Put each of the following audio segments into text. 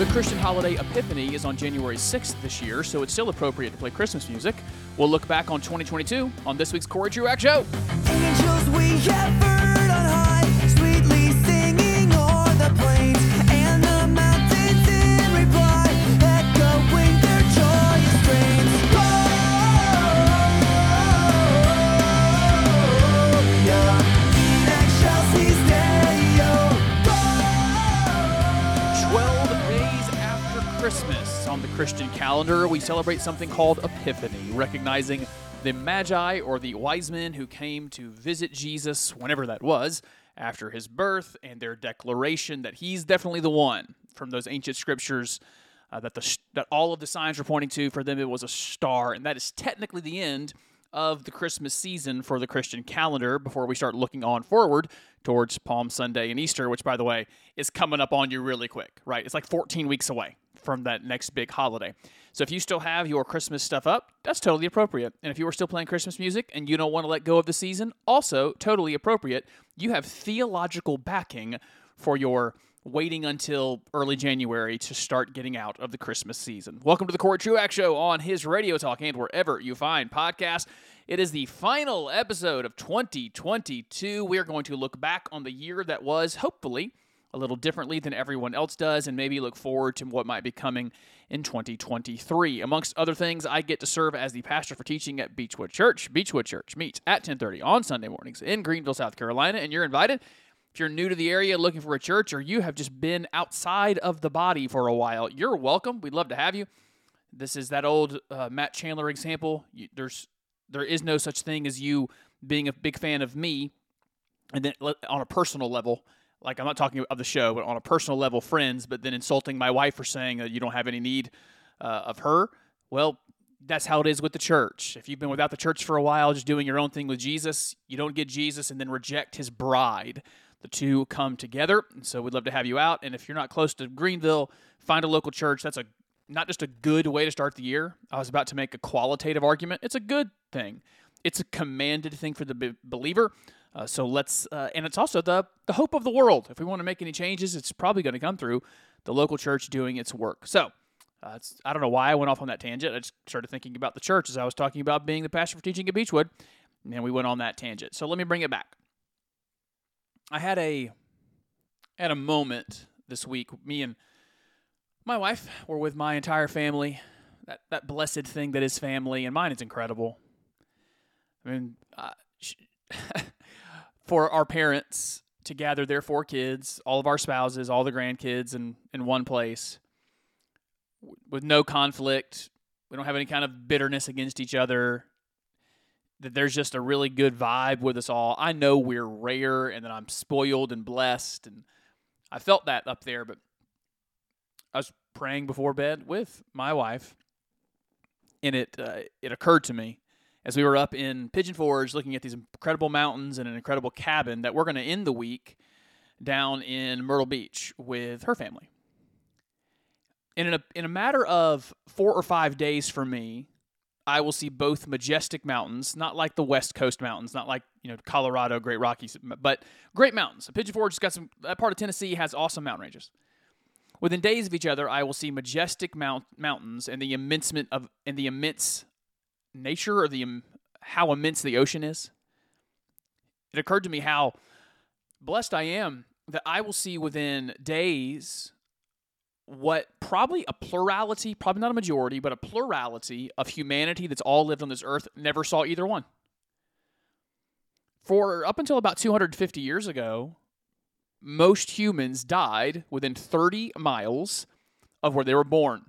The Christian holiday Epiphany is on January 6th this year, so it's still appropriate to play Christmas music. We'll look back on 2022 on this week's Corey Truax Show. Christian calendar, we celebrate something called Epiphany, recognizing the Magi or the wise men who came to visit Jesus, whenever that was, after his birth, and their declaration that he's definitely the one from those ancient scriptures. Uh, that the that all of the signs were pointing to for them it was a star and that is technically the end of the Christmas season for the Christian calendar before we start looking on forward towards Palm Sunday and Easter, which, by the way, is coming up on you really quick, right? It's like 14 weeks away from that next big holiday. So if you still have your Christmas stuff up, that's totally appropriate. And if you are still playing Christmas music and you don't want to let go of the season, also totally appropriate. You have theological backing for your waiting until early January to start getting out of the Christmas season. Welcome to the Corey Truax Show on his Radio Talk and wherever you find podcasts. It is the final episode of 2022. We are going to look back on the year that was, hopefully, a little differently than everyone else does, and maybe look forward to what might be coming in 2023. Amongst other things, I get to serve as the pastor for teaching at Beechwood Church. Beechwood Church meets at 10:30 on Sunday mornings in Greenville, South Carolina, and you're invited. If you're new to the area looking for a church, or you have just been outside of the body for a while, you're welcome. We'd love to have you. This is that old uh, Matt Chandler example. You, there's there is no such thing as you being a big fan of me, and then on a personal level, like I'm not talking of the show, but on a personal level, friends, but then insulting my wife for saying that you don't have any need uh, of her. Well, that's how it is with the church. If you've been without the church for a while, just doing your own thing with Jesus, you don't get Jesus and then reject his bride. The two come together. And so we'd love to have you out. And if you're not close to Greenville, find a local church. That's a not just a good way to start the year. I was about to make a qualitative argument. It's a good thing. It's a commanded thing for the be- believer. Uh, so let's, uh, and it's also the the hope of the world. If we want to make any changes, it's probably going to come through the local church doing its work. So uh, I don't know why I went off on that tangent. I just started thinking about the church as I was talking about being the pastor for teaching at Beechwood, and we went on that tangent. So let me bring it back. I had a had a moment this week. Me and my wife were with my entire family. That that blessed thing that is family, and mine is incredible. I mean, uh, sh- for our parents to gather their four kids, all of our spouses, all the grandkids, in in one place with no conflict. We don't have any kind of bitterness against each other. That there's just a really good vibe with us all. I know we're rare and that I'm spoiled and blessed, and I felt that up there. But I was praying before bed with my wife, and it uh, it occurred to me as we were up in Pigeon Forge looking at these incredible mountains and an incredible cabin that we're going to end the week down in Myrtle Beach with her family. And in a in a matter of four or five days for me, I will see both majestic mountains, not like the West Coast mountains, not like you know Colorado, Great Rockies, but great mountains. Pigeon Forge has got some. That part of Tennessee has awesome mountain ranges. Within days of each other, I will see majestic mount, mountains and the immensement of and the immense nature or the how immense the ocean is. It occurred to me how blessed I am that I will see within days what probably a plurality, probably not a majority, but a plurality of humanity that's all lived on this earth never saw either one. For up until about 250 years ago, most humans died within 30 miles of where they were born.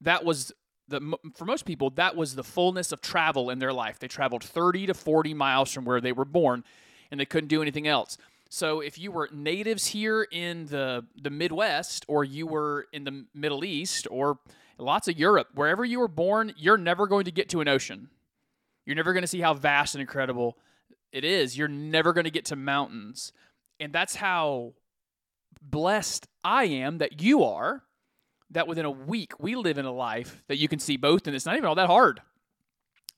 That was the for most people that was the fullness of travel in their life. They traveled 30 to 40 miles from where they were born and they couldn't do anything else. So if you were natives here in the the Midwest or you were in the Middle East or lots of Europe, wherever you were born, you're never going to get to an ocean. You're never going to see how vast and incredible it is. You're never going to get to mountains. And that's how blessed I am that you are that within a week we live in a life that you can see both and it's not even all that hard.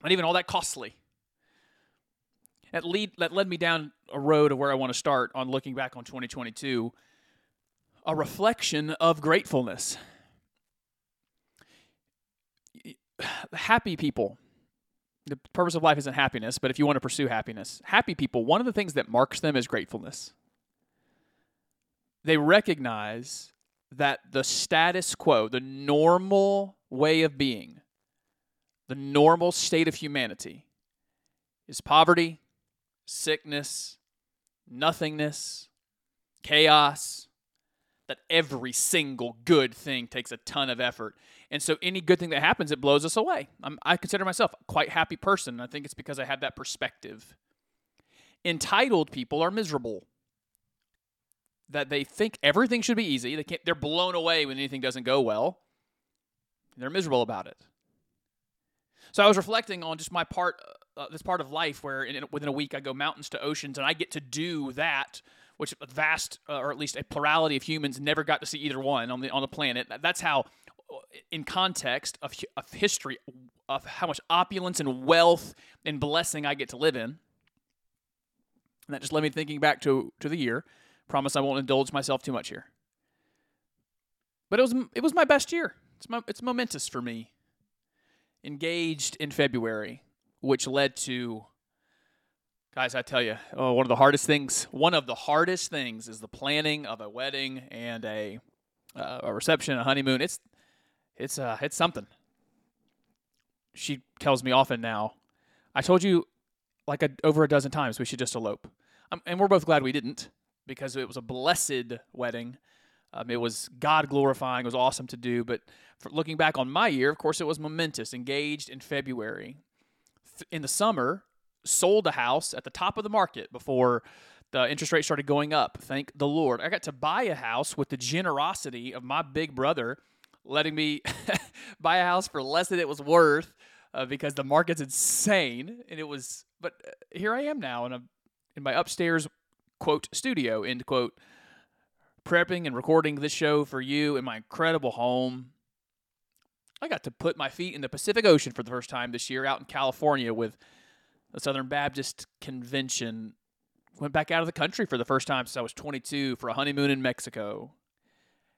Not even all that costly. That lead that led me down a road of where I want to start on looking back on 2022, a reflection of gratefulness. happy people. The purpose of life isn't happiness, but if you want to pursue happiness, happy people, one of the things that marks them is gratefulness. They recognize that the status quo, the normal way of being, the normal state of humanity is poverty, sickness, nothingness, chaos, that every single good thing takes a ton of effort. And so any good thing that happens, it blows us away. I'm, I consider myself a quite happy person. I think it's because I have that perspective. Entitled people are miserable. That they think everything should be easy. They can't, they're blown away when anything doesn't go well. They're miserable about it. So I was reflecting on just my part, uh, this part of life where in, within a week I go mountains to oceans and I get to do that which a vast uh, or at least a plurality of humans never got to see either one on the on the planet. That's how, in context of, of history, of how much opulence and wealth and blessing I get to live in. And that just led me thinking back to to the year. Promise I won't indulge myself too much here. But it was it was my best year. It's mo- it's momentous for me. Engaged in February, which led to Guys, I tell you, oh, one of the hardest things, one of the hardest things is the planning of a wedding and a uh, a reception, a honeymoon. It's it's uh it's something. She tells me often now, I told you like a, over a dozen times we should just elope. Um, and we're both glad we didn't because it was a blessed wedding. Um, it was God glorifying. It was awesome to do. But looking back on my year, of course, it was momentous. Engaged in February. In the summer, sold a house at the top of the market before the interest rate started going up. Thank the Lord. I got to buy a house with the generosity of my big brother letting me buy a house for less than it was worth uh, because the market's insane. And it was, but uh, here I am now in a in my upstairs quote studio end quote prepping and recording this show for you in my incredible home. I got to put my feet in the Pacific Ocean for the first time this year out in California with the Southern Baptist Convention. Went back out of the country for the first time since I was 22 for a honeymoon in Mexico.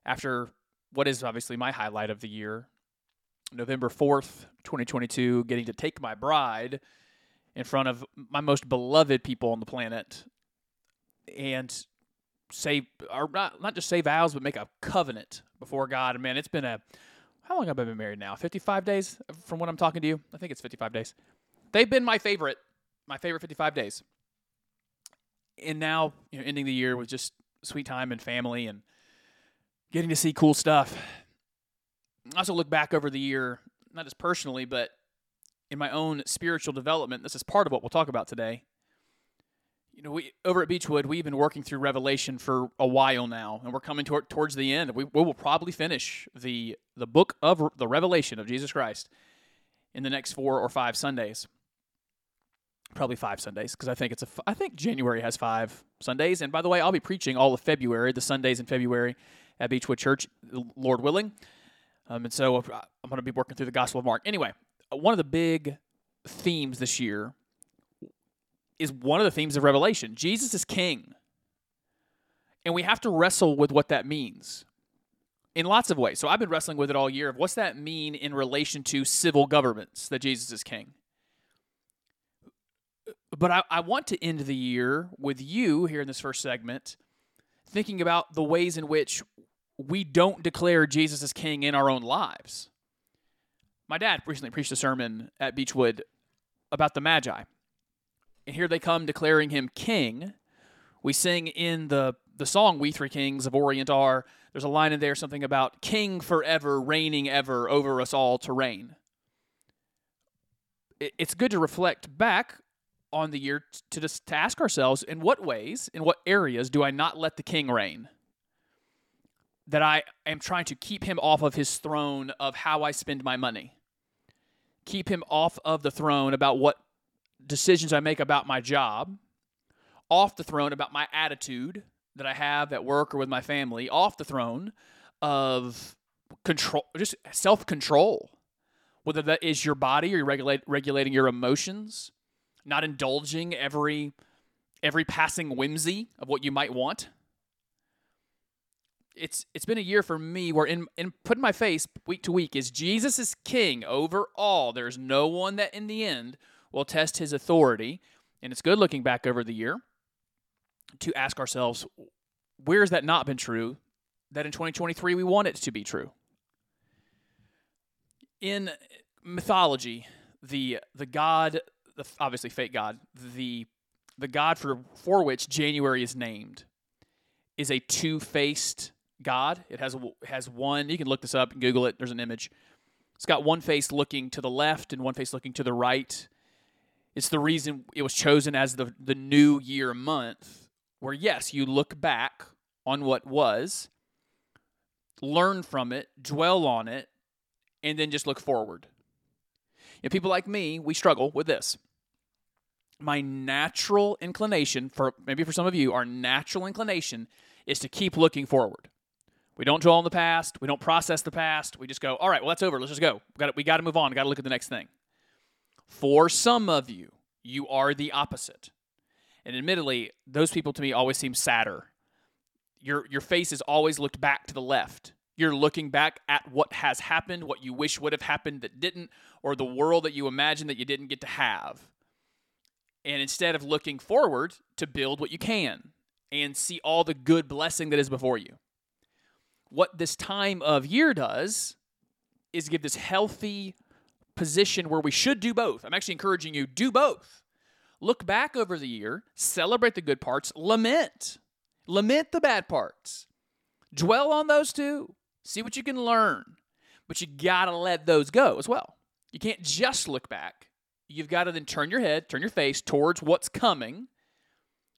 After what is obviously my highlight of the year, November 4th, 2022, getting to take my bride in front of my most beloved people on the planet and say, or not, not just say vows, but make a covenant before God. And man, it's been a, how long have I been married now? 55 days from when I'm talking to you? I think it's 55 days. They've been my favorite my favorite 55 days. And now, you know, ending the year with just sweet time and family and getting to see cool stuff. I also look back over the year, not just personally, but in my own spiritual development. This is part of what we'll talk about today. You know, we over at Beechwood, we've been working through Revelation for a while now, and we're coming toward, towards the end. We, we will probably finish the the book of the Revelation of Jesus Christ in the next four or five Sundays probably five Sundays because I think it's a. I think January has five Sundays, and by the way, I'll be preaching all of February, the Sundays in February, at Beechwood Church, Lord willing. Um, and so uh, I'm going to be working through the Gospel of Mark. Anyway, uh, one of the big themes this year is one of the themes of Revelation. Jesus is King, and we have to wrestle with what that means in lots of ways. So I've been wrestling with it all year. Of what's that mean in relation to civil governments that Jesus is King? But I, I want to end the year with you here in this first segment, thinking about the ways in which we don't declare Jesus as king in our own lives. My dad recently preached a sermon at Beechwood about the Magi. And here they come declaring him king. We sing in the, the song We Three Kings of Orient Are, there's a line in there something about king forever, reigning ever over us all to reign. It's good to reflect back on the year to just to ask ourselves in what ways, in what areas do I not let the king reign? That I am trying to keep him off of his throne of how I spend my money. Keep him off of the throne about what decisions I make about my job, off the throne about my attitude that I have at work or with my family, off the throne of control, just self control. Whether that is your body or regulate, regulating your emotions, not indulging every every passing whimsy of what you might want. it's it's been a year for me where in in putting my face week to week is Jesus is king over all. There's no one that in the end will test his authority. And it's good looking back over the year to ask ourselves, where has that not been true? That in 2023 we want it to be true. In mythology, the the god, the obviously fake god, the the god for for which January is named is a two-faced god. It has a, has one. You can look this up and Google it. There's an image. It's got one face looking to the left and one face looking to the right. It's the reason it was chosen as the the new year month, where yes, you look back on what was, learn from it, dwell on it, and then just look forward. And people like me, we struggle with this. My natural inclination, for maybe for some of you, our natural inclination is to keep looking forward. We don't dwell on the past. We don't process the past. We just go, all right, well, that's over. Let's just go. We got we got to move on. We got to look at the next thing. For some of you, you are the opposite. And admittedly, those people to me always seem sadder. Your your face is always looked back to the left. You're looking back at what has happened, what you wish would have happened that didn't, or the world that you imagine that you didn't get to have. And instead of looking forward to build what you can and see all the good blessing that is before you. What this time of year does is give this healthy position where we should do both. I'm actually encouraging you do both. Look back over the year, celebrate the good parts, lament. Lament the bad parts. Dwell on those too. See what you can learn. But you got to let those go as well. You can't just look back. You've got to then turn your head, turn your face towards what's coming,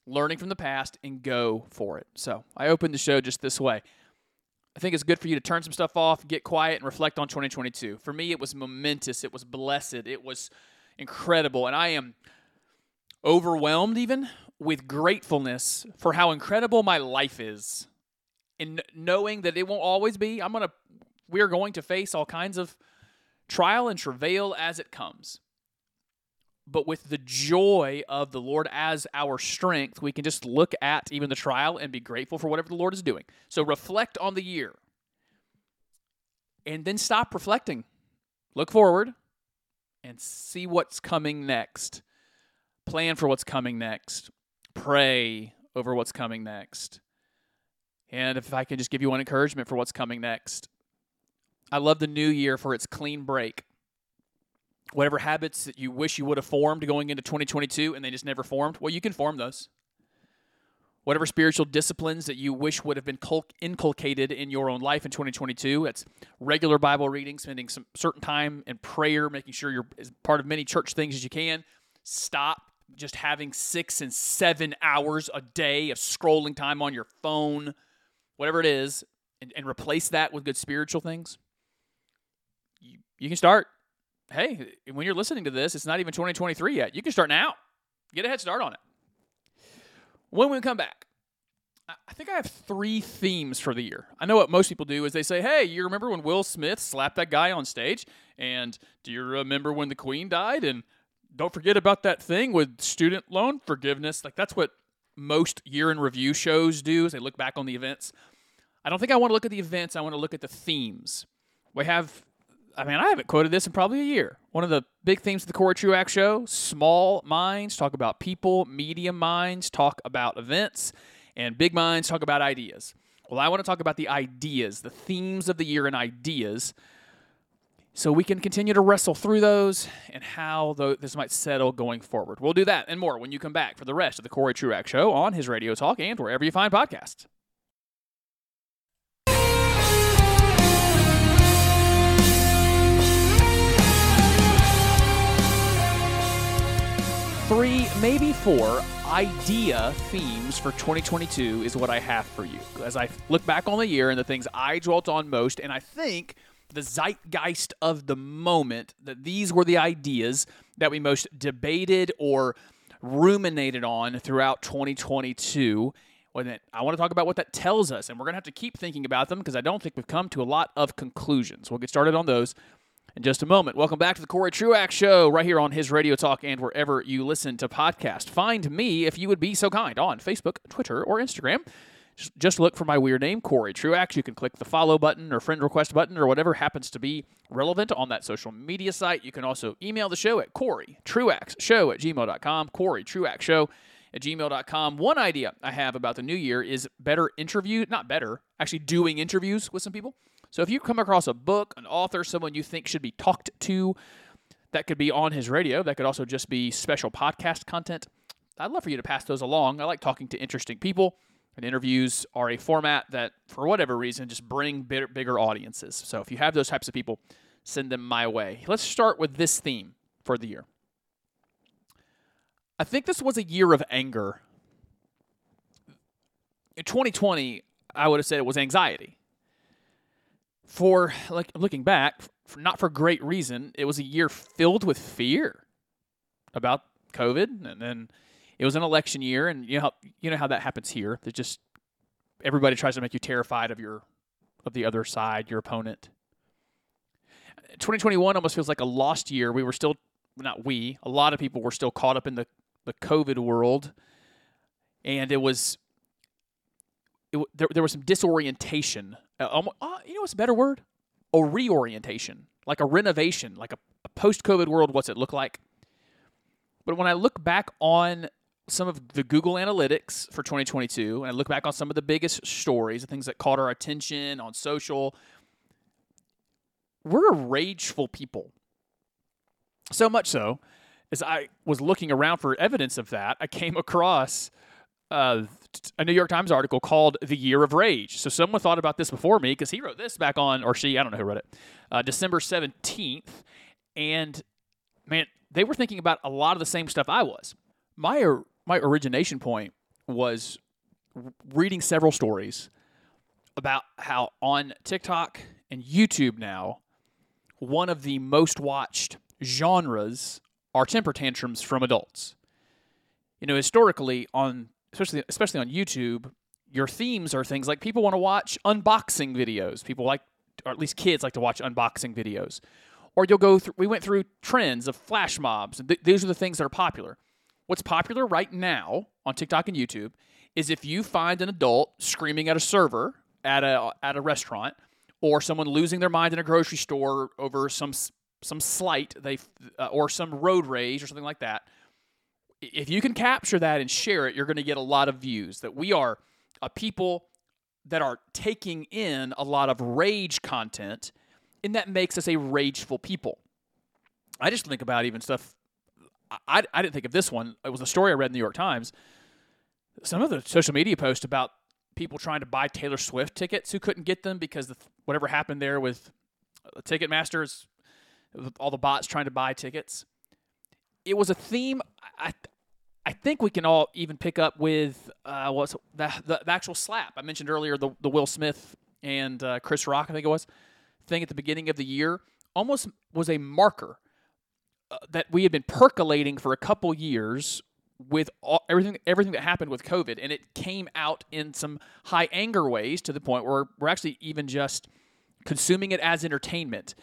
learning from the past, and go for it. So I opened the show just this way. I think it's good for you to turn some stuff off, get quiet, and reflect on 2022. For me, it was momentous, it was blessed, it was incredible, and I am overwhelmed even with gratefulness for how incredible my life is. And knowing that it won't always be, I'm gonna, we are going to face all kinds of trial and travail as it comes. But with the joy of the Lord as our strength, we can just look at even the trial and be grateful for whatever the Lord is doing. So reflect on the year and then stop reflecting. Look forward and see what's coming next. Plan for what's coming next. Pray over what's coming next. And if I can just give you one encouragement for what's coming next, I love the new year for its clean break whatever habits that you wish you would have formed going into 2022 and they just never formed, well, you can form those. Whatever spiritual disciplines that you wish would have been inculcated in your own life in 2022, it's regular Bible reading, spending some certain time in prayer, making sure you're as part of many church things as you can. Stop just having six and seven hours a day of scrolling time on your phone, whatever it is, and, and replace that with good spiritual things. You, you can start hey, when you're listening to this, it's not even 2023 yet. You can start now. Get a head start on it. When we come back, I think I have three themes for the year. I know what most people do is they say, "Hey, you remember when Will Smith slapped that guy on stage? And do you remember when the Queen died? And don't forget about that thing with student loan forgiveness." Like that's what most year in review shows do. Is they look back on the events. I don't think I want to look at the events. I want to look at the themes. We have I mean, I haven't quoted this in probably a year. One of the big themes of the Corey Truax show small minds talk about people, medium minds talk about events, and big minds talk about ideas. Well, I want to talk about the ideas, the themes of the year and ideas, so we can continue to wrestle through those and how this might settle going forward. We'll do that and more when you come back for the rest of the Corey Truax show on his Radio Talk and wherever you find podcasts. Three, maybe four idea themes for 2022 is what I have for you. As I look back on the year and the things I dwelt on most, and I think the zeitgeist of the moment that these were the ideas that we most debated or ruminated on throughout 2022. I want to talk about what that tells us, and we're going to have to keep thinking about them because I don't think we've come to a lot of conclusions. We'll get started on those in just a moment. Welcome back to the Corey Truax Show, right here on his Radio Talk and wherever you listen to podcast. Find me, if you would be so kind, on Facebook, Twitter, or Instagram. Just- Just look for my weird name, Corey Truax. You can click the follow button or friend request button or whatever happens to be relevant on that social media site. You can also email the show at Corey Truax Show at gmail.com. Corey Truax Show at gmail.com. One idea I have about the new year is better interview, not better, actually doing interviews with some people. So if you come across a book, an author, someone you think should be talked to, that could be on his radio, that could also just be special podcast content. I'd love for you to pass those along. I like talking to interesting people, and interviews are a format that, for whatever reason, just bring bigger, bigger audiences. So if you have those types of people, send them my way. Let's start with this theme for the year. I think this was a year of anger. In 2020, I would have said it was anxiety. For like looking back, for, not for great reason, it was a year filled with fear about COVID, and then it was an election year, and you know how, you know how that happens here. That just everybody tries to make you terrified of your of the other side, your opponent. 2021 almost feels like a lost year. We were still not we, a lot of people were still caught up in the the COVID world, and it was it, there, there was some disorientation. Uh, uh, you know what's a better word? A reorientation, like a renovation, like a, a post COVID world. What's it look like? But when I look back on some of the Google Analytics for 2022, and I look back on some of the biggest stories, the things that caught our attention on social, we're a rageful people. So much so, as I was looking around for evidence of that, I came across uh, a New York Times article called "The Year of Rage." So someone thought about this before me because he wrote this back on, or she, I don't know who wrote it, uh, December seventeenth, and man, they were thinking about a lot of the same stuff I was. My or- my origination point was reading several stories about how on TikTok and YouTube now, one of the most watched genres are temper tantrums from adults. You know, historically on especially especially on YouTube, your themes are things like people want to watch unboxing videos. People like or at least kids like to watch unboxing videos. Or you'll go through we went through trends of flash mobs. th- these are the things that are popular. What's popular right now on TikTok and YouTube is if you find an adult screaming at a server at a at a restaurant or someone losing their mind in a grocery store over some some slight they uh, or some road rage or something like that if you can capture that and share it you're going to get a lot of views that we are a people that are taking in a lot of rage content and that makes us a rageful people i just think about even stuff I, I didn't think of this one it was a story i read in the new york times some of the social media posts about people trying to buy Taylor Swift tickets who couldn't get them because the, whatever happened there with uh, Ticketmasters, all the bots trying to buy tickets. It was a theme. I I think we can all even pick up with uh, what's the, the the actual slap I mentioned earlier the the Will Smith and uh, Chris Rock I think it was thing at the beginning of the year almost was a marker uh, that we had been percolating for a couple years with all, everything everything that happened with COVID, and it came out in some high anger ways to the point where we're actually even just consuming it as entertainment.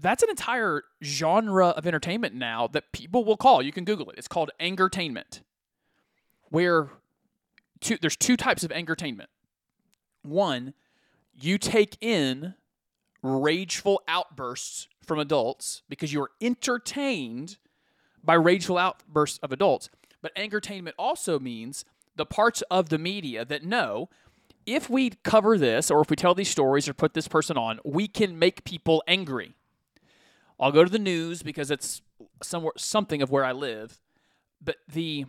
That's an entire genre of entertainment now that people will call. You can Google it. It's called angertainment, where two, there's two types of angertainment. One, you take in rageful outbursts from adults because you're entertained by rageful outbursts of adults. But angertainment also means the parts of the media that know if we cover this or if we tell these stories or put this person on, we can make people angry. I'll go to the news because it's somewhere something of where I live, but the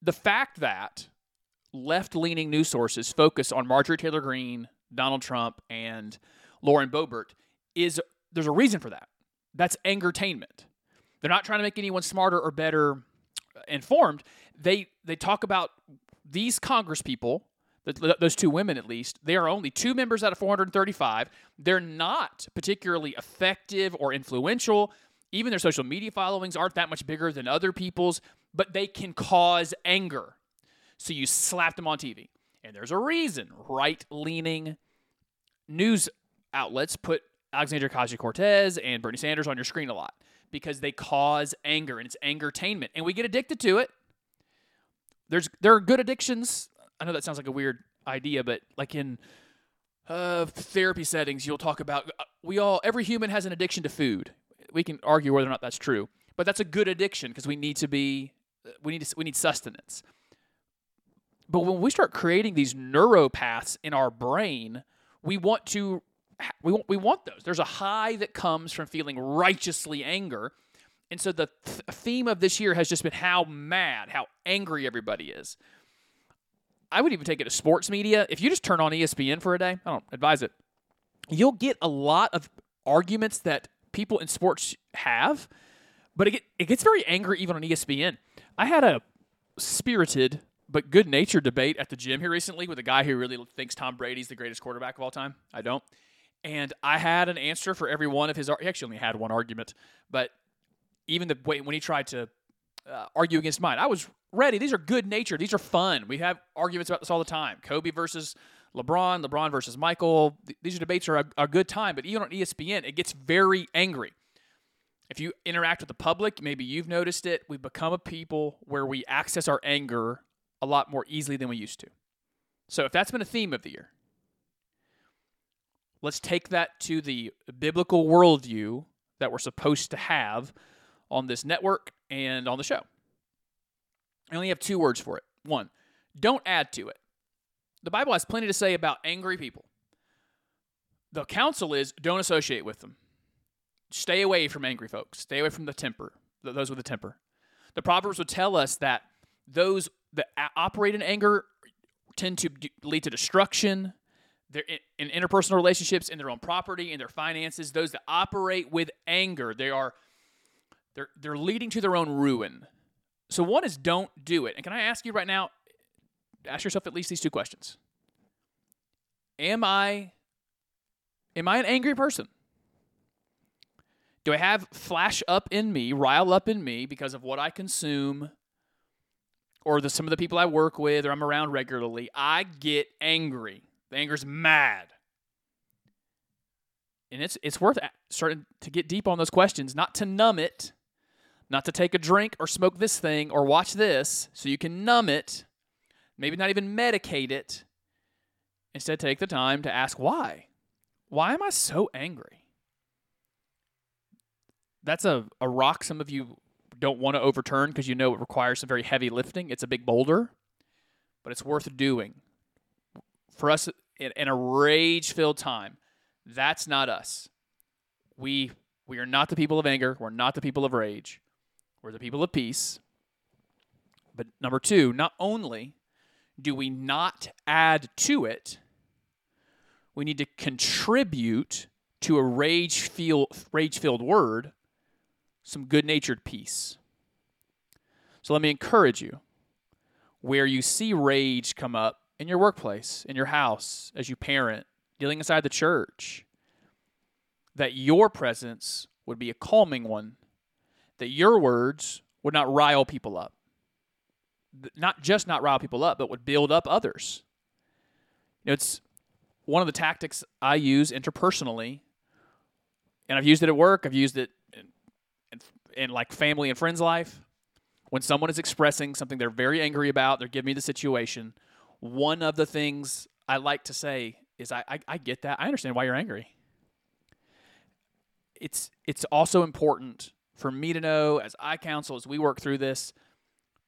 the fact that left-leaning news sources focus on Marjorie Taylor Greene, Donald Trump, and Lauren Boebert is there's a reason for that. That's angertainment. They're not trying to make anyone smarter or better informed. They they talk about these Congress people, those two women at least. They are only two members out of 435. They're not particularly effective or influential. Even their social media followings aren't that much bigger than other people's, but they can cause anger. So you slap them on TV. And there's a reason right leaning news outlets put Alexandria Ocasio Cortez and Bernie Sanders on your screen a lot because they cause anger and it's angertainment. And we get addicted to it. There's there are good addictions. I know that sounds like a weird idea, but like in uh, therapy settings, you'll talk about uh, we all every human has an addiction to food. We can argue whether or not that's true, but that's a good addiction because we need to be we need to, we need sustenance. But when we start creating these neuropaths in our brain, we want to we want we want those. There's a high that comes from feeling righteously anger. And so the th- theme of this year has just been how mad, how angry everybody is. I would even take it to sports media. If you just turn on ESPN for a day, I don't advise it. You'll get a lot of arguments that people in sports have, but it, get, it gets very angry even on ESPN. I had a spirited but good natured debate at the gym here recently with a guy who really thinks Tom Brady's the greatest quarterback of all time. I don't. And I had an answer for every one of his. He actually only had one argument, but even the way when he tried to uh, argue against mine, I was ready. These are good natured. These are fun. We have arguments about this all the time. Kobe versus LeBron, LeBron versus Michael. Th- These debates are a, a good time, but even on ESPN, it gets very angry. If you interact with the public, maybe you've noticed it. We've become a people where we access our anger a lot more easily than we used to. So if that's been a theme of the year, let's take that to the biblical worldview that we're supposed to have on this network and on the show. I only have two words for it. One, don't add to it. The Bible has plenty to say about angry people. The counsel is don't associate with them. Stay away from angry folks. Stay away from the temper, those with a temper. The Proverbs would tell us that those that operate in anger tend to lead to destruction. They're in interpersonal relationships, in their own property, in their finances. Those that operate with anger, they are they're they're leading to their own ruin. So one is don't do it. And can I ask you right now? Ask yourself at least these two questions. Am I am I an angry person? Do I have flash up in me, rile up in me because of what I consume or the some of the people I work with or I'm around regularly? I get angry. The anger's mad. And it's it's worth starting to get deep on those questions, not to numb it, not to take a drink or smoke this thing or watch this so you can numb it, maybe not even medicate it. Instead, take the time to ask why. Why am I so angry? That's a, a rock some of you don't want to overturn because you know it requires some very heavy lifting. It's a big boulder, but it's worth doing. For us in, in a rage filled time, that's not us. We we are not the people of anger. We're not the people of rage. We're the people of peace. But number two, not only do we not add to it, we need to contribute to a rage feel rage filled word some good natured peace. So let me encourage you where you see rage come up in your workplace, in your house, as you parent, dealing inside the church, that your presence would be a calming one, that your words would not rile people up. Not just not rile people up, but would build up others. You know, it's one of the tactics I use interpersonally, and I've used it at work, I've used it in, in, in like family and friends' life. When someone is expressing something they're very angry about, they're giving me the situation. One of the things I like to say is, I, I, I get that. I understand why you're angry it's it's also important for me to know as I counsel as we work through this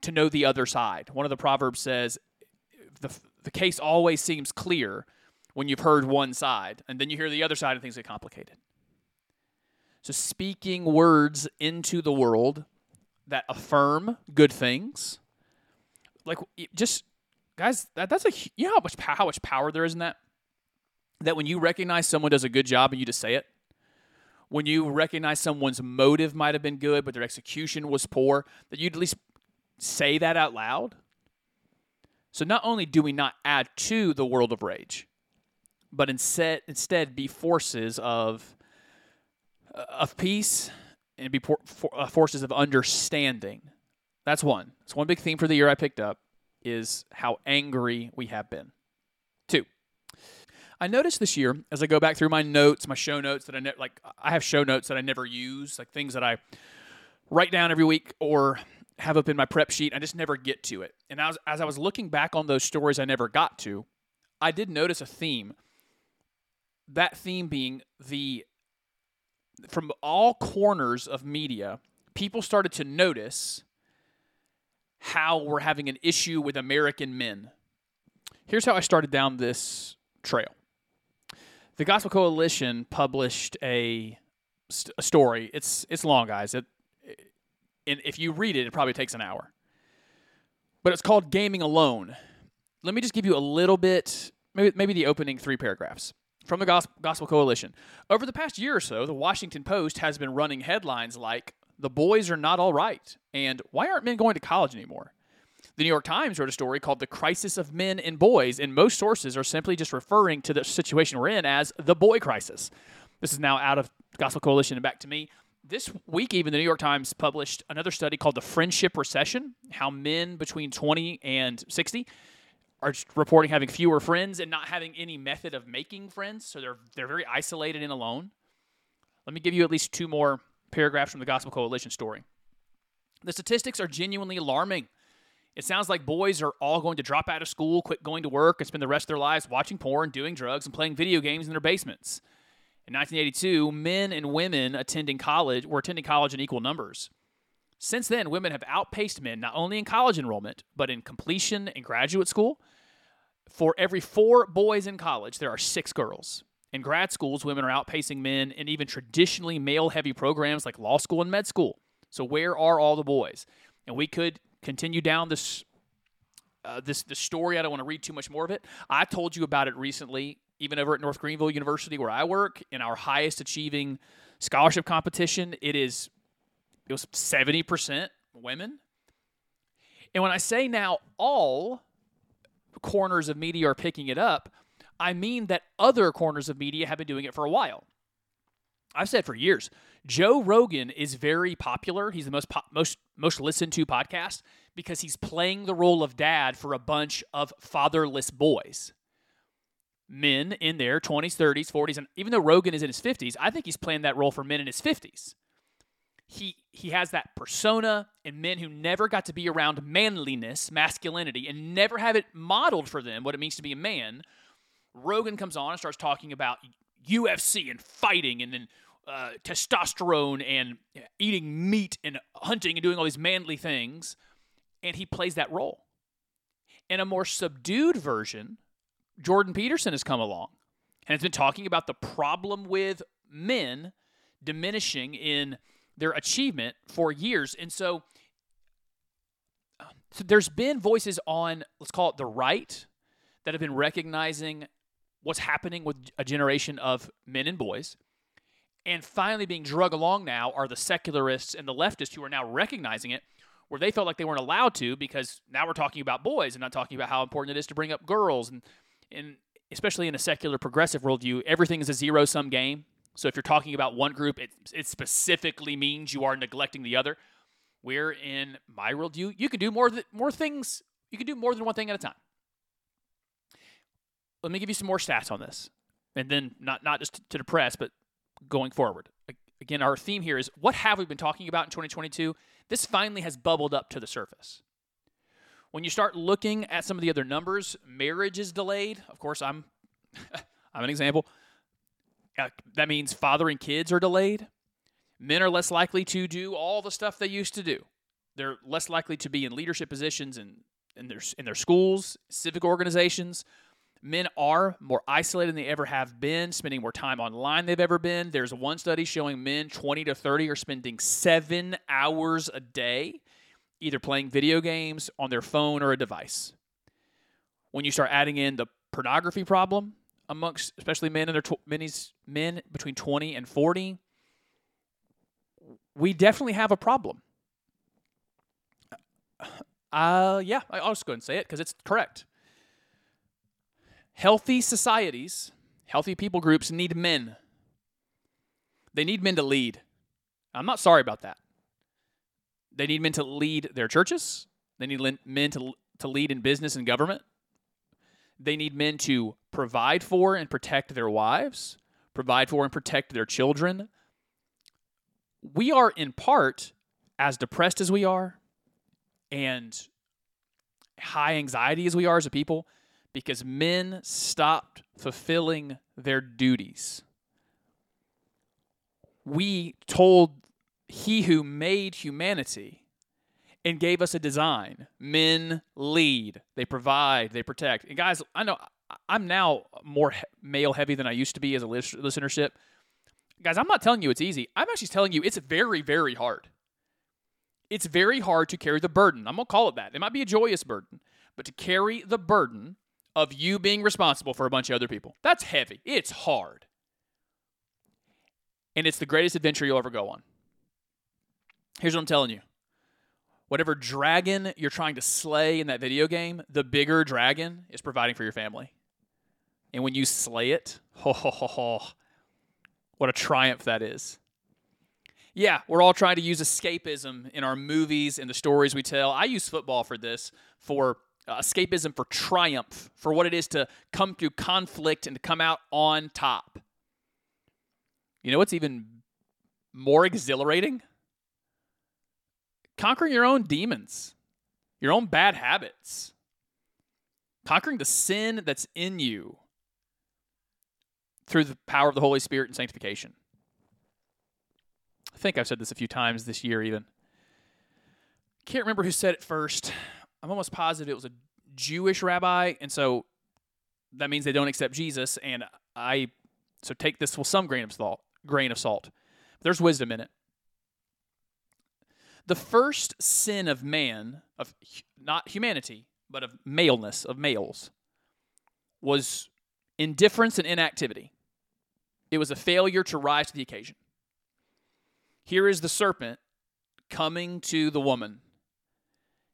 to know the other side. One of the proverbs says the the case always seems clear when you've heard one side and then you hear the other side and things get complicated. So speaking words into the world that affirm good things like just guys that, that's a you know how much how much power there is in that that when you recognize someone does a good job and you just say it when you recognize someone's motive might have been good, but their execution was poor, that you'd at least say that out loud. So not only do we not add to the world of rage, but instead instead be forces of of peace and be por- for, uh, forces of understanding. That's one. That's one big theme for the year I picked up is how angry we have been. I noticed this year as I go back through my notes, my show notes that I ne- like I have show notes that I never use, like things that I write down every week or have up in my prep sheet. I just never get to it. And as, as I was looking back on those stories I never got to, I did notice a theme. That theme being the from all corners of media, people started to notice how we're having an issue with American men. Here's how I started down this trail. The Gospel Coalition published a, st- a story. It's it's long, guys. It, and if you read it, it probably takes an hour. But it's called Gaming Alone. Let me just give you a little bit, maybe, maybe the opening three paragraphs from the Gos- Gospel Coalition. Over the past year or so, the Washington Post has been running headlines like, The boys are not all right, and Why aren't men going to college anymore? The New York Times wrote a story called The Crisis of Men and Boys, and most sources are simply just referring to the situation we're in as the boy crisis. This is now out of Gospel Coalition and back to me. This week, even the New York Times published another study called The Friendship Recession How Men Between 20 and 60 are reporting having fewer friends and not having any method of making friends. So they're, they're very isolated and alone. Let me give you at least two more paragraphs from the Gospel Coalition story. The statistics are genuinely alarming. It sounds like boys are all going to drop out of school, quit going to work, and spend the rest of their lives watching porn, doing drugs, and playing video games in their basements. In 1982, men and women attending college were attending college in equal numbers. Since then, women have outpaced men not only in college enrollment, but in completion in graduate school. For every four boys in college, there are six girls. In grad schools, women are outpacing men in even traditionally male heavy programs like law school and med school. So, where are all the boys? And we could continue down this uh, this the story. I don't want to read too much more of it. I told you about it recently, even over at North Greenville University, where I work, in our highest achieving scholarship competition. It is it was seventy percent women. And when I say now all corners of media are picking it up, I mean that other corners of media have been doing it for a while. I've said for years, Joe Rogan is very popular. He's the most po- most most listened to podcast because he's playing the role of dad for a bunch of fatherless boys. Men in their 20s, 30s, 40s, and even though Rogan is in his 50s, I think he's playing that role for men in his 50s. He he has that persona and men who never got to be around manliness, masculinity, and never have it modeled for them what it means to be a man. Rogan comes on and starts talking about UFC and fighting and then uh, testosterone and eating meat and hunting and doing all these manly things. And he plays that role. In a more subdued version, Jordan Peterson has come along and has been talking about the problem with men diminishing in their achievement for years. And so, so there's been voices on, let's call it the right, that have been recognizing what's happening with a generation of men and boys. And finally, being drug along now are the secularists and the leftists who are now recognizing it, where they felt like they weren't allowed to because now we're talking about boys and not talking about how important it is to bring up girls. And, and especially in a secular progressive worldview, everything is a zero sum game. So if you're talking about one group, it, it specifically means you are neglecting the other. Where in my worldview, you can do more, th- more things, you can do more than one thing at a time let me give you some more stats on this, and then not not just to depress, but going forward. Again, our theme here is what have we been talking about in 2022? This finally has bubbled up to the surface. When you start looking at some of the other numbers, marriage is delayed. Of course, I'm I'm an example. Uh, that means fathering kids are delayed. Men are less likely to do all the stuff they used to do. They're less likely to be in leadership positions in, in their in their schools, civic organizations, Men are more isolated than they ever have been, spending more time online than they've ever been. There's one study showing men 20 to 30 are spending seven hours a day either playing video games on their phone or a device. When you start adding in the pornography problem amongst especially men in their tw- men between 20 and 40, we definitely have a problem. Uh, yeah, I'll just go and say it because it's correct. Healthy societies, healthy people groups need men. They need men to lead. I'm not sorry about that. They need men to lead their churches. They need men to, to lead in business and government. They need men to provide for and protect their wives, provide for and protect their children. We are, in part, as depressed as we are, and high anxiety as we are as a people because men stopped fulfilling their duties. We told he who made humanity and gave us a design. Men lead, they provide, they protect. And guys, I know I'm now more male heavy than I used to be as a listenership. Guys, I'm not telling you it's easy. I'm actually telling you it's very, very hard. It's very hard to carry the burden. I'm going to call it that. It might be a joyous burden, but to carry the burden of you being responsible for a bunch of other people, that's heavy. It's hard. And it's the greatest adventure you'll ever go on. Here's what I'm telling you whatever dragon you're trying to slay in that video game, the bigger dragon is providing for your family. And when you slay it, ho, ho, ho, ho, what a triumph that is. Yeah, we're all trying to use escapism in our movies and the stories we tell. I use football for this, for uh, escapism, for triumph, for what it is to come through conflict and to come out on top. You know what's even more exhilarating? Conquering your own demons, your own bad habits, conquering the sin that's in you through the power of the Holy Spirit and sanctification. I think I've said this a few times this year, even. Can't remember who said it first. I'm almost positive it was a Jewish rabbi, and so that means they don't accept Jesus. And I, so take this with some grain of salt. Grain of salt. There's wisdom in it. The first sin of man, of not humanity, but of maleness, of males, was indifference and inactivity. It was a failure to rise to the occasion. Here is the serpent coming to the woman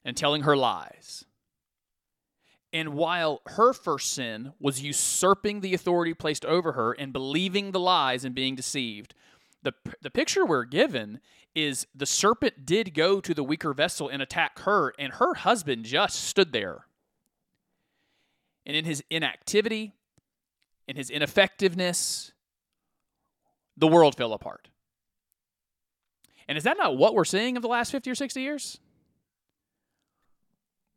and telling her lies. And while her first sin was usurping the authority placed over her and believing the lies and being deceived, the, the picture we're given is the serpent did go to the weaker vessel and attack her, and her husband just stood there. And in his inactivity, in his ineffectiveness, the world fell apart. And is that not what we're seeing of the last 50 or 60 years?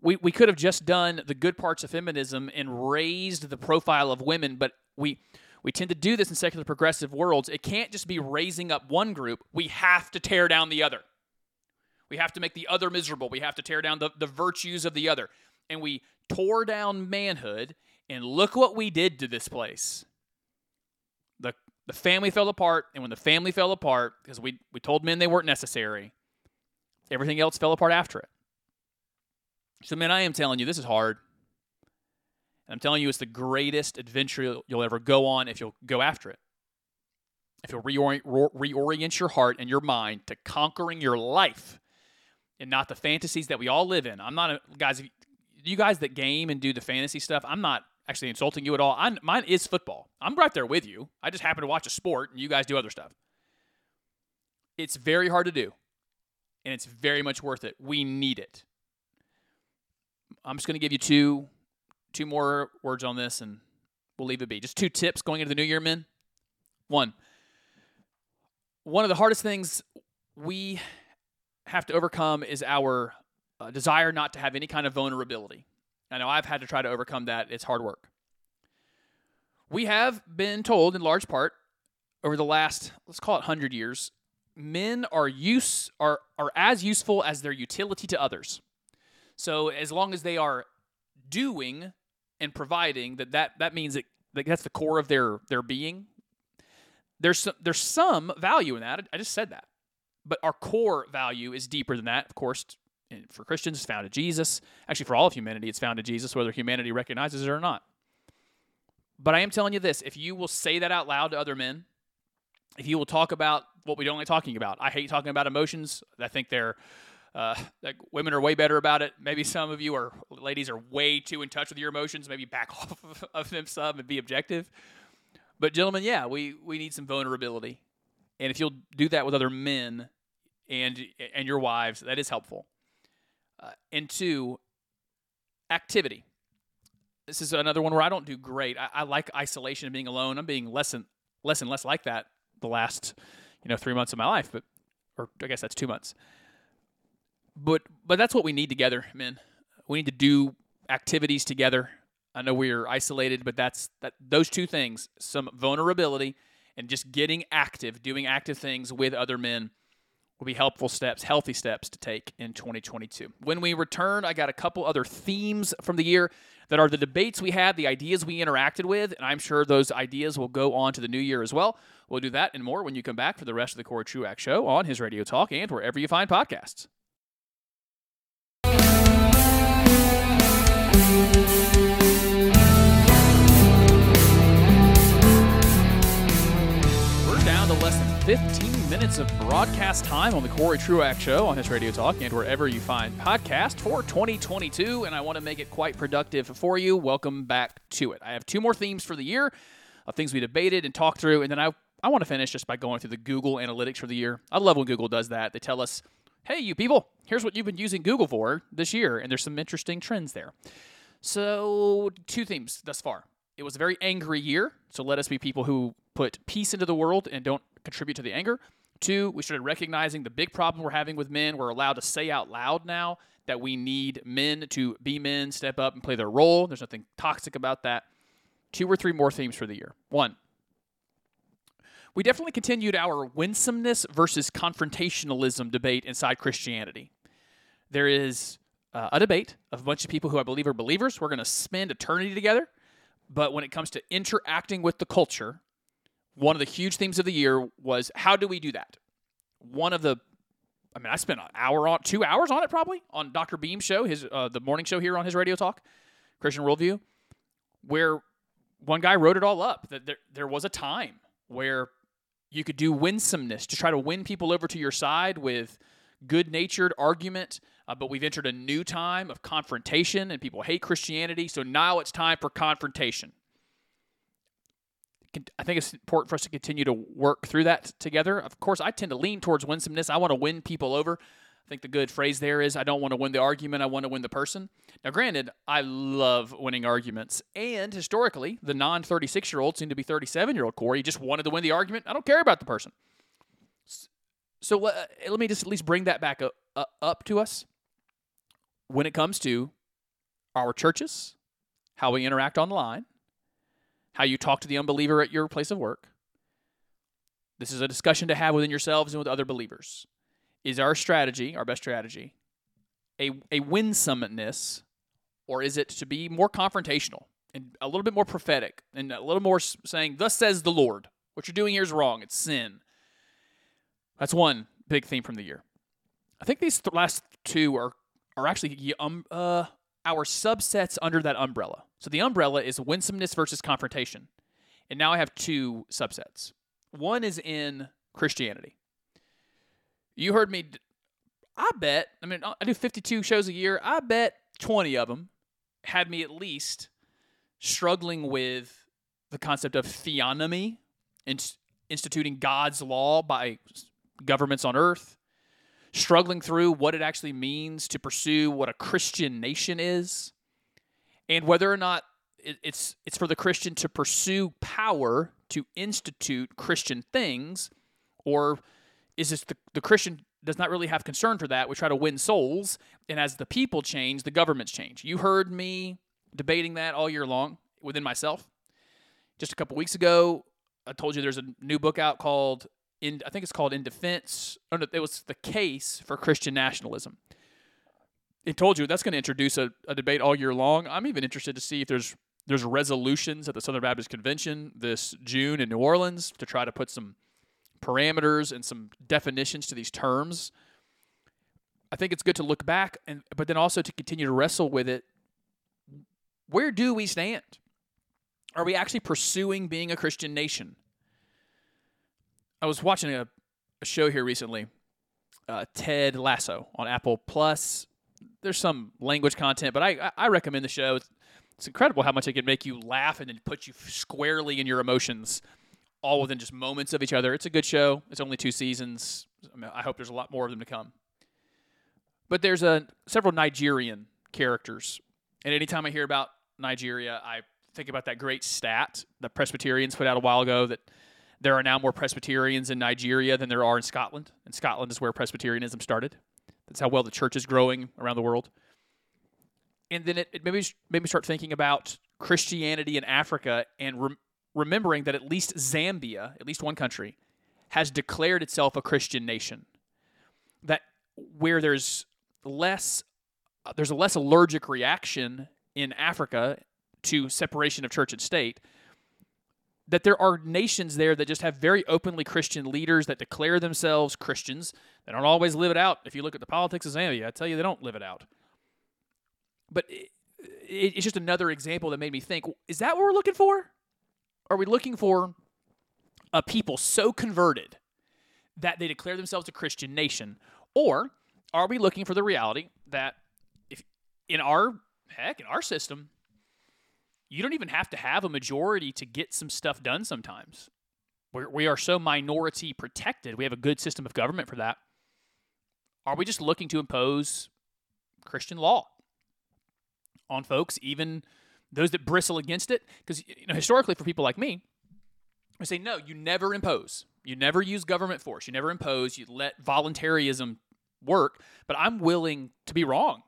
We, we could have just done the good parts of feminism and raised the profile of women, but we, we tend to do this in secular progressive worlds. It can't just be raising up one group. We have to tear down the other. We have to make the other miserable. We have to tear down the, the virtues of the other. And we tore down manhood, and look what we did to this place. The, the family fell apart, and when the family fell apart, because we, we told men they weren't necessary, everything else fell apart after it. So, man, I am telling you, this is hard. And I'm telling you, it's the greatest adventure you'll- ever go on if you'll go after it. If you'll reorient, reorient your heart and your mind to conquering your life and not the fantasies that we all live in. I'm not, a, guys, you guys that game and do the fantasy stuff, I'm not actually insulting you at all. I'm, mine is football. I'm right there with you. I just happen to watch a sport and you guys do other stuff. It's very hard to do, and it's very much worth it. We need it. I'm just going to give you two two more words on this and we'll leave it be. Just two tips going into the new year, men. One. One of the hardest things we have to overcome is our uh, desire not to have any kind of vulnerability. I know I've had to try to overcome that. It's hard work. We have been told, in large part, over the last let's call it hundred years, men are use are are as useful as their utility to others. So as long as they are doing and providing, that that, that means that that that's the core of their their being. There's some, there's some value in that. I just said that, but our core value is deeper than that. Of course, for Christians, it's found in Jesus. Actually, for all of humanity, it's found in Jesus, whether humanity recognizes it or not. But I am telling you this: if you will say that out loud to other men, if you will talk about what we don't like talking about, I hate talking about emotions. I think they're uh, like women are way better about it. Maybe some of you are ladies are way too in touch with your emotions. Maybe back off of, them some and be objective. But gentlemen, yeah, we we need some vulnerability, and if you'll do that with other men and and your wives, that is helpful. Uh, and two, activity. This is another one where I don't do great. I, I like isolation and being alone. I'm being less and less and less like that the last, you know, three months of my life. But, or I guess that's two months but but that's what we need together, men. We need to do activities together. I know we're isolated, but that's that those two things, some vulnerability and just getting active, doing active things with other men will be helpful steps, healthy steps to take in 2022. When we return, I got a couple other themes from the year that are the debates we had, the ideas we interacted with, and I'm sure those ideas will go on to the new year as well. We'll do that and more when you come back for the rest of the Corey Truax show on his Radio Talk and wherever you find podcasts. Down to less than 15 minutes of broadcast time on the Corey Truax Show on his Radio Talk and wherever you find podcast for 2022. And I want to make it quite productive for you. Welcome back to it. I have two more themes for the year of things we debated and talked through. And then I, I want to finish just by going through the Google Analytics for the year. I love when Google does that. They tell us, hey, you people, here's what you've been using Google for this year. And there's some interesting trends there. So, two themes thus far. It was a very angry year, so let us be people who put peace into the world and don't contribute to the anger. Two, we started recognizing the big problem we're having with men. We're allowed to say out loud now that we need men to be men, step up and play their role. There's nothing toxic about that. Two or three more themes for the year. One, we definitely continued our winsomeness versus confrontationalism debate inside Christianity. There is uh, a debate of a bunch of people who I believe are believers. We're going to spend eternity together. But when it comes to interacting with the culture, one of the huge themes of the year was how do we do that? One of the, I mean, I spent an hour on, two hours on it probably on Dr. Beam's show, his uh, the morning show here on his radio talk, Christian Worldview, where one guy wrote it all up that there, there was a time where you could do winsomeness to try to win people over to your side with good natured argument. Uh, but we've entered a new time of confrontation and people hate Christianity. So now it's time for confrontation. I think it's important for us to continue to work through that together. Of course, I tend to lean towards winsomeness. I want to win people over. I think the good phrase there is I don't want to win the argument, I want to win the person. Now, granted, I love winning arguments. And historically, the non 36 year old seemed to be 37 year old Corey. Just wanted to win the argument. I don't care about the person. So uh, let me just at least bring that back up, uh, up to us when it comes to our churches, how we interact online, how you talk to the unbeliever at your place of work. This is a discussion to have within yourselves and with other believers. Is our strategy, our best strategy, a, a winsomeness, or is it to be more confrontational and a little bit more prophetic and a little more saying, Thus says the Lord? What you're doing here is wrong. It's sin. That's one big theme from the year. I think these th- last two are are actually um, uh, our subsets under that umbrella. So the umbrella is winsomeness versus confrontation, and now I have two subsets. One is in Christianity. You heard me. d- I bet. I mean, I do 52 shows a year. I bet 20 of them had me at least struggling with the concept of theonomy, inst- instituting God's law by governments on earth, struggling through what it actually means to pursue what a Christian nation is, and whether or not it's it's for the Christian to pursue power to institute Christian things, or is this the, the Christian does not really have concern for that? We try to win souls, and as the people change, the governments change. You heard me debating that all year long within myself. Just a couple weeks ago, I told you there's a new book out called in I think it's called In Defense. No, it was the case for Christian nationalism. It told you that's going to introduce a, a debate all year long. I'm even interested to see if there's there's resolutions at the Southern Baptist Convention this June in New Orleans to try to put some parameters and some definitions to these terms. I think it's good to look back and but then also to continue to wrestle with it. Where do we stand? Are we actually pursuing being a Christian nation? I was watching a, a show here recently, uh, Ted Lasso on Apple Plus. There's some language content, but I I- recommend the show. It's, it's incredible how much it can make you laugh and then put you squarely in your emotions, all within just moments of each other. It's a good show. It's only two seasons. I, mean, I hope there's a lot more of them to come. But there's a several Nigerian characters, and anytime I hear about Nigeria, I think about that great stat that Presbyterians put out a while ago that there are now more Presbyterians in Nigeria than there are in Scotland, and Scotland is where Presbyterianism started. That's how well the church is growing around the world. And then it, it made, me, made me start thinking about Christianity in Africa and rem- remembering that at least Zambia, at least one country, has declared itself a Christian nation. That where there's less, there's a less allergic reaction in Africa to separation of church and state. That there are nations there that just have very openly Christian leaders that declare themselves Christians. They don't always live it out. If you look at the politics of Zambia, I tell you, they don't live it out. But it, it, it's just another example that made me think: Is that what we're looking for? Are we looking for a people so converted that they declare themselves a Christian nation, or are we looking for the reality that if in our heck in our system, you don't even have to have a majority to get some stuff done sometimes. We're, we are so minority protected. We have a good system of government for that. Are we just looking to impose Christian law on folks, even those that bristle against it? Because you know, historically, for people like me, I say, no, you never impose. You never use government force. You never impose. You let voluntarism work. But I'm willing to be wrong.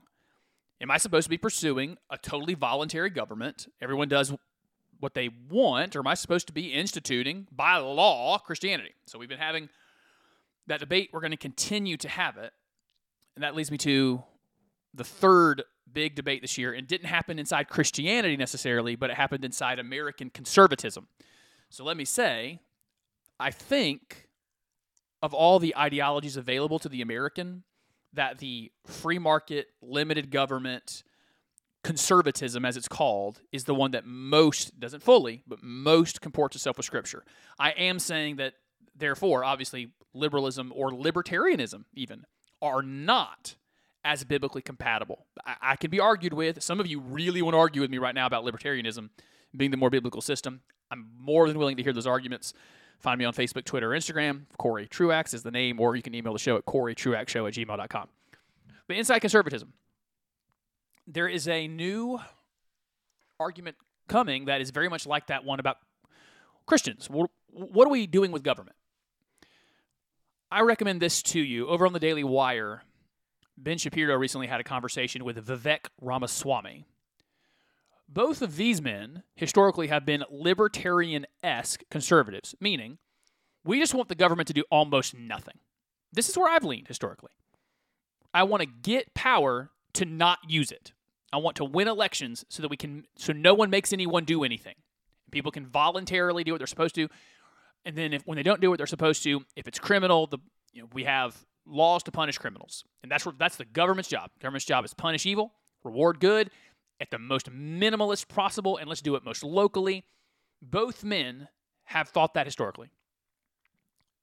Am I supposed to be pursuing a totally voluntary government? Everyone does what they want, or am I supposed to be instituting by law Christianity? So we've been having that debate. We're going to continue to have it. And that leads me to the third big debate this year. And didn't happen inside Christianity necessarily, but it happened inside American conservatism. So let me say, I think of all the ideologies available to the American, that the free market, limited government, conservatism, as it's called, is the one that most, doesn't fully, but most comports itself with Scripture. I am saying that, therefore, obviously, liberalism or libertarianism, even, are not as biblically compatible. I, I can be argued with. Some of you really want to argue with me right now about libertarianism being the more biblical system. I'm more than willing to hear those arguments. Find me on Facebook, Twitter, Instagram. Corey Truax is the name, or you can email the show at coreytruaxshow at gmail.com. But inside conservatism, there is a new argument coming that is very much like that one about Christians. What, what are we doing with government? I recommend this to you. Over on the Daily Wire, Ben Shapiro recently had a conversation with Vivek Ramaswamy. Both of these men historically have been libertarian esque conservatives, meaning we just want the government to do almost nothing. This is where I've leaned historically. I want to get power to not use it. I want to win elections so that we can so no one makes anyone do anything. People can voluntarily do what they're supposed to. And then if when they don't do what they're supposed to, if it's criminal, the you know, we have laws to punish criminals. And that's what that's the government's job. Government's job is punish evil, reward good at the most minimalist possible and let's do it most locally. Both men have thought that historically.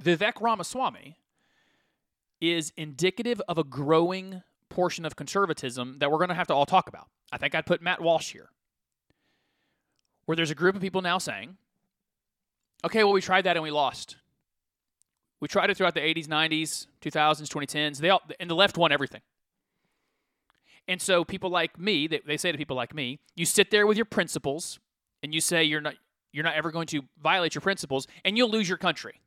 Vivek Ramaswamy is indicative of a growing portion of conservatism that we're going to have to all talk about. I think I'd put Matt Walsh here, where there's a group of people now saying, okay, well, we tried that and we lost. We tried it throughout the 80s, 90s, 2000s, 2010s. They all, and the left won everything. And so people like me, they, they say to people like me, you sit there with your principles and you say you're not you're not ever going to violate your principles and you'll lose your country.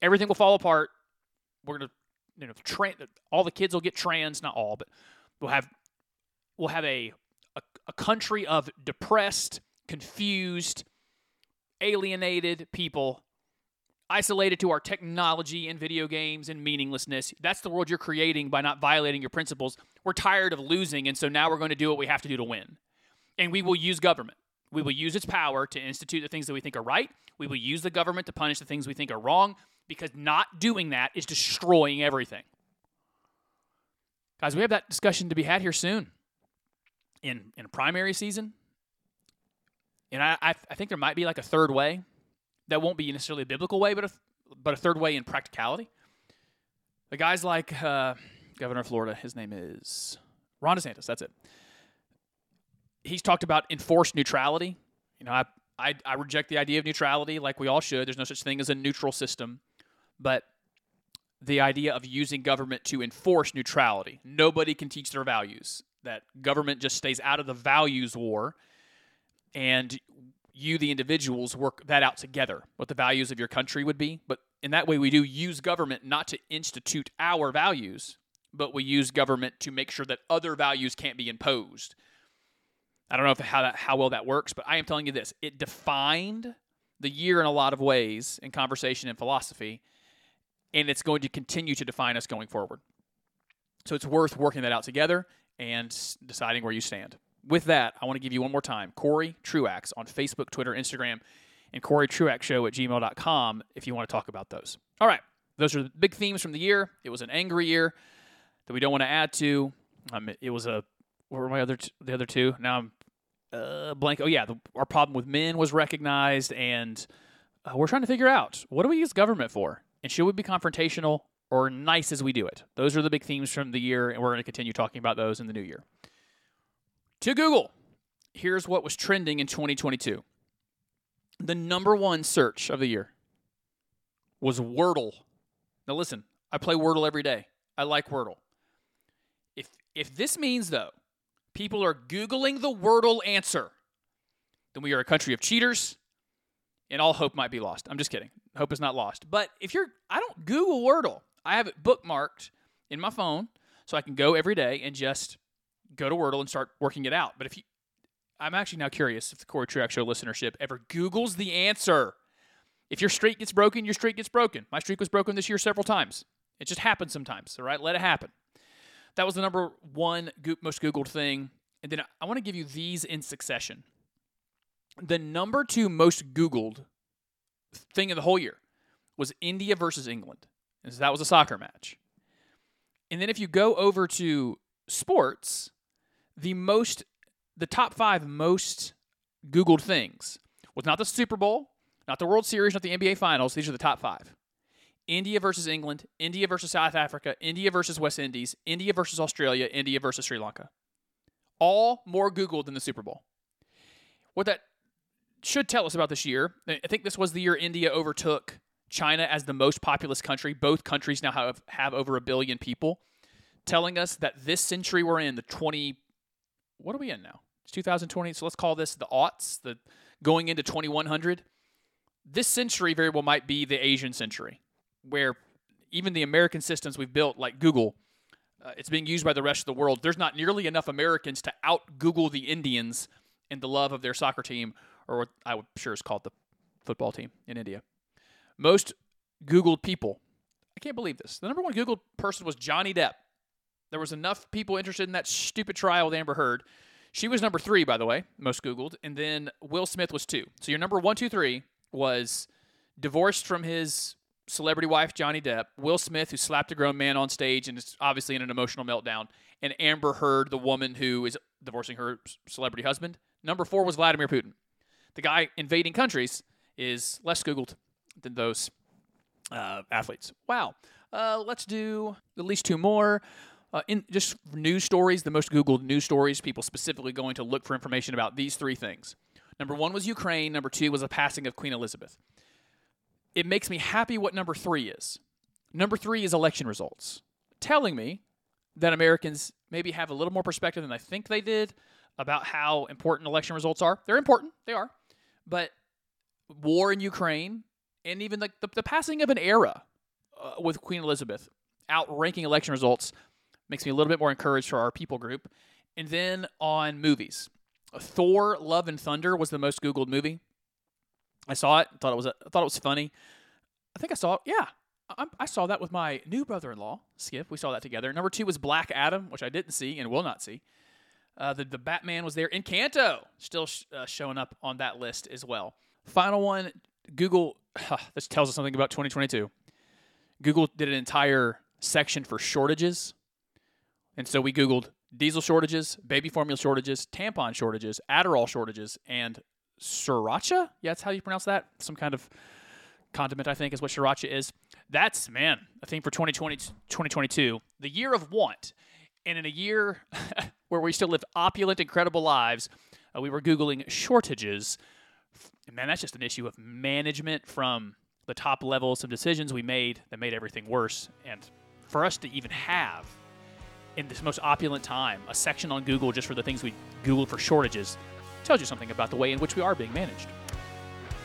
Everything will fall apart. We're going to you know tra- all the kids will get trans, not all, but we'll have we'll have a a, a country of depressed, confused, alienated people isolated to our technology and video games and meaninglessness. That's the world you're creating by not violating your principles. We're tired of losing, and so now we're going to do what we have to do to win. And we will use government. We will use its power to institute the things that we think are right. We will use the government to punish the things we think are wrong because not doing that is destroying everything. Guys, we have that discussion to be had here soon in, in a primary season. And I, I, I think there might be like a third way that won't be necessarily a biblical way, but a, but a third way in practicality. The guys like uh, Governor of Florida, his name is Ron DeSantis. That's it. He's talked about enforced neutrality. You know, I, I I reject the idea of neutrality, like we all should. There's no such thing as a neutral system, but the idea of using government to enforce neutrality. Nobody can teach their values. That government just stays out of the values war, and you, the individuals, work that out together, what the values of your country would be. But in that way, we do use government not to institute our values, but we use government to make sure that other values can't be imposed. I don't know if how that how well that works, but I am telling you this: it defined the year in a lot of ways in conversation and philosophy, and it's going to continue to define us going forward. So it's worth working that out together and deciding where you stand. With that, I want to give you one more time Corey Truax on Facebook, Twitter, Instagram, and Corey Truax Show at gmail.com if you want to talk about those. All right, those are the big themes from the year. It was an angry year that we don't want to add to. Um, it, was a what were my other t- the other two? Now I'm uh, blank. Oh yeah, the, our problem with men was recognized, and uh, we're trying to figure out what do we use government for, and should we be confrontational or nice as we do it? Those are the big themes from the year, and we're going to continue talking about those in the new year. To Google, here's what was trending in 2022. The number one search of the year was Wordle. Now listen, I play Wordle every day. I like Wordle. If if this means though people are googling the Wordle answer, then we are a country of cheaters and all hope might be lost. I'm just kidding. Hope is not lost. But if you're I don't Google Wordle. I have it bookmarked in my phone so I can go every day and just go to Wordle and start working it out. But if you I'm actually now curious if the Corey Truax Show listenership ever Googles the answer. If your streak gets broken, your streak gets broken. My streak was broken this year several times. It just happens sometimes, all right? Let it happen. That was the number one most Googled thing. And then I want to give you these in succession. The number two most Googled thing of the whole year was India versus England. And so that was a soccer match. And then if you go over to sports, the most, the top five most Googled things was not the Super Bowl, not the World Series, not the NBA Finals. These are the top five. India versus England, India versus South Africa, India versus West Indies, India versus Australia, India versus Sri Lanka. All more Googled than the Super Bowl. What that should tell us about this year, I think this was the year India overtook China as the most populous country. Both countries now have, have over a billion people, telling us that this century we're in, the 20, what are we in now? It's 2020, so let's call this the aughts, the going into 2100. This century very well might be the Asian century, where even the American systems we've built, like Google, uh, it's being used by the rest of the world. There's not nearly enough Americans to out Google the Indians in the love of their soccer team, or what I would sure is called the football team in India. Most Googled people, I can't believe this. The number one Googled person was Johnny Depp. There was enough people interested in that stupid trial with Amber Heard. She was number three, by the way, most Googled, and then Will Smith was two. So your number one, two, three was divorced from his celebrity wife Johnny Depp, Will Smith who slapped a grown man on stage and is obviously in an emotional meltdown, and Amber Heard, the woman who is divorcing her celebrity husband. Number four was Vladimir Putin. The guy invading countries is less Googled than those uh, athletes. Wow. Uh, let's do at least two more. Uh, in just news stories, the most Googled news stories, people specifically going to look for information about these three things. Number one was Ukraine. Number two was the passing of Queen Elizabeth. It makes me happy what number three is. Number three is election results, telling me that Americans maybe have a little more perspective than I think they did about how important election results are. They're important, they are. But war in Ukraine and even like the, the passing of an era uh, with Queen Elizabeth outranking election results makes me a little bit more encouraged for our people group. And then on movies, Thor: Love and Thunder was the most Googled movie. I saw it. Thought it was. A, thought it was funny. I think I saw. It. Yeah, I, I saw that with my new brother-in-law, Skip. We saw that together. Number two was Black Adam, which I didn't see and will not see. Uh, the the Batman was there. Encanto still sh- uh, showing up on that list as well. Final one, Google. this tells us something about 2022. Google did an entire section for shortages, and so we Googled diesel shortages, baby formula shortages, tampon shortages, Adderall shortages, and sriracha. Yeah, that's how you pronounce that. Some kind of condiment, I think, is what sriracha is. That's man, a thing for 2020, 2022, the year of want, and in a year where we still live opulent, incredible lives, uh, we were googling shortages. And man, that's just an issue of management from the top level. Some decisions we made that made everything worse, and for us to even have in this most opulent time a section on Google just for the things we Googled for shortages tells you something about the way in which we are being managed.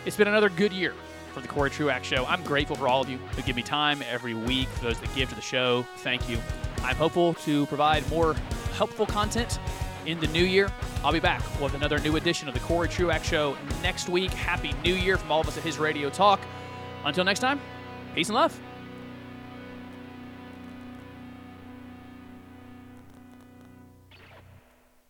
It's been another good year for the Corey Truax Show. I'm grateful for all of you who give me time every week. For those that give to the show, thank you. I'm hopeful to provide more helpful content in the new year. I'll be back with another new edition of the Corey Truax Show next week. Happy New Year from all of us at His Radio Talk. Until next time, peace and love.